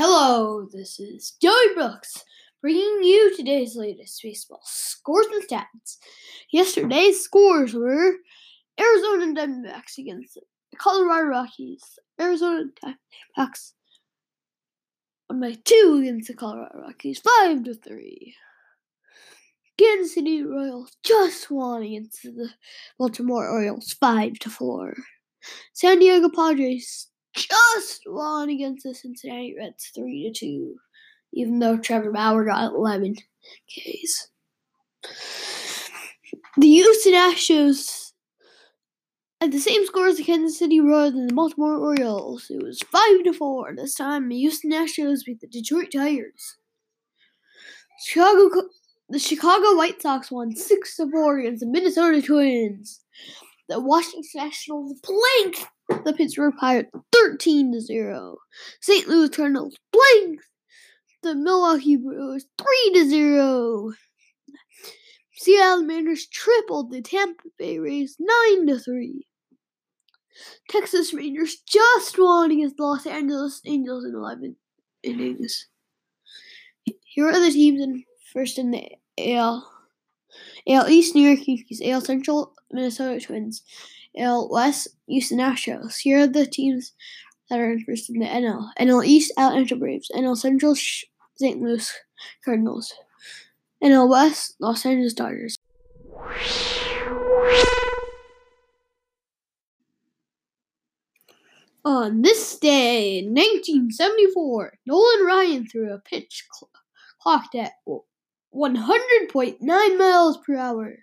Hello, this is Joey Brooks bringing you today's latest baseball scores and stats. Yesterday's scores were Arizona Diamondbacks against the Colorado Rockies. Arizona Diamondbacks won by two against the Colorado Rockies, five to three. Kansas City Royals just won against the Baltimore Orioles, five to four. San Diego Padres just won against the Cincinnati Reds three to two, even though Trevor Bauer got eleven Ks. The Houston Astros had the same score as the Kansas City Royals and the Baltimore Orioles. It was five to four. This time, the Houston Astros beat the Detroit Tigers. Chicago, the Chicago White Sox won six to four against the Minnesota Twins. The Washington Nationals blanked the Pittsburgh Pirates 13 to 0. St. Louis Cardinals blank the Milwaukee Brewers 3 to 0. Seattle Mariners tripled the Tampa Bay Rays 9 to 3. Texas Rangers just won against the Los Angeles Angels in 11 innings. Here are the teams in first in the AL. AL East, New York Yankees. AL Central, Minnesota Twins. AL West, Houston Astros. Here are the teams that are in first in the NL. NL East, Atlanta Braves. NL Central, St. Louis Cardinals. NL West, Los Angeles Dodgers. On this day in 1974, Nolan Ryan threw a pitch cl- clocked at 100.9 miles per hour.